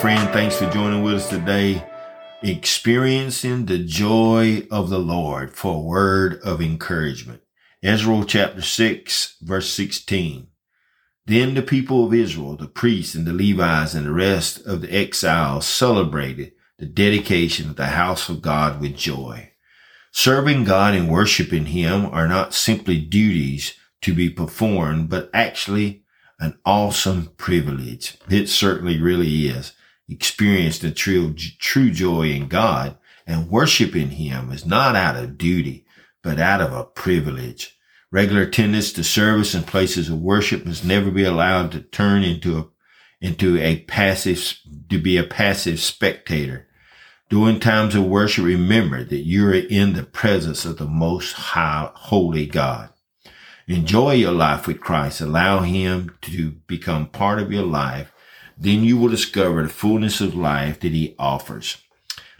friend. Thanks for joining with us today. Experiencing the joy of the Lord for a word of encouragement. Ezra chapter 6, verse 16. Then the people of Israel, the priests and the Levites and the rest of the exiles celebrated the dedication of the house of God with joy. Serving God and worshiping Him are not simply duties to be performed, but actually an awesome privilege. It certainly really is. Experience the true, true joy in God and worshiping Him is not out of duty, but out of a privilege. Regular attendance to service and places of worship must never be allowed to turn into a, into a passive, to be a passive spectator. During times of worship, remember that you are in the presence of the most high, holy God. Enjoy your life with Christ. Allow Him to become part of your life. Then you will discover the fullness of life that He offers.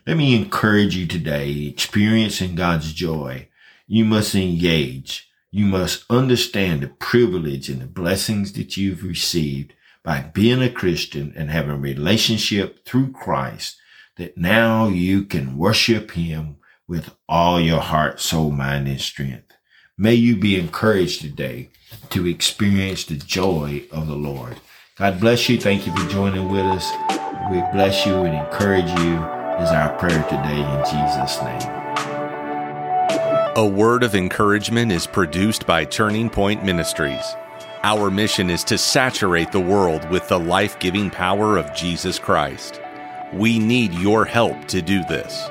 Let me encourage you today, experiencing God's joy. You must engage. You must understand the privilege and the blessings that you've received by being a Christian and having a relationship through Christ that now you can worship Him with all your heart, soul, mind, and strength. May you be encouraged today to experience the joy of the Lord. God bless you. Thank you for joining with us. We bless you and encourage you is our prayer today in Jesus' name. A word of encouragement is produced by Turning Point Ministries. Our mission is to saturate the world with the life giving power of Jesus Christ. We need your help to do this.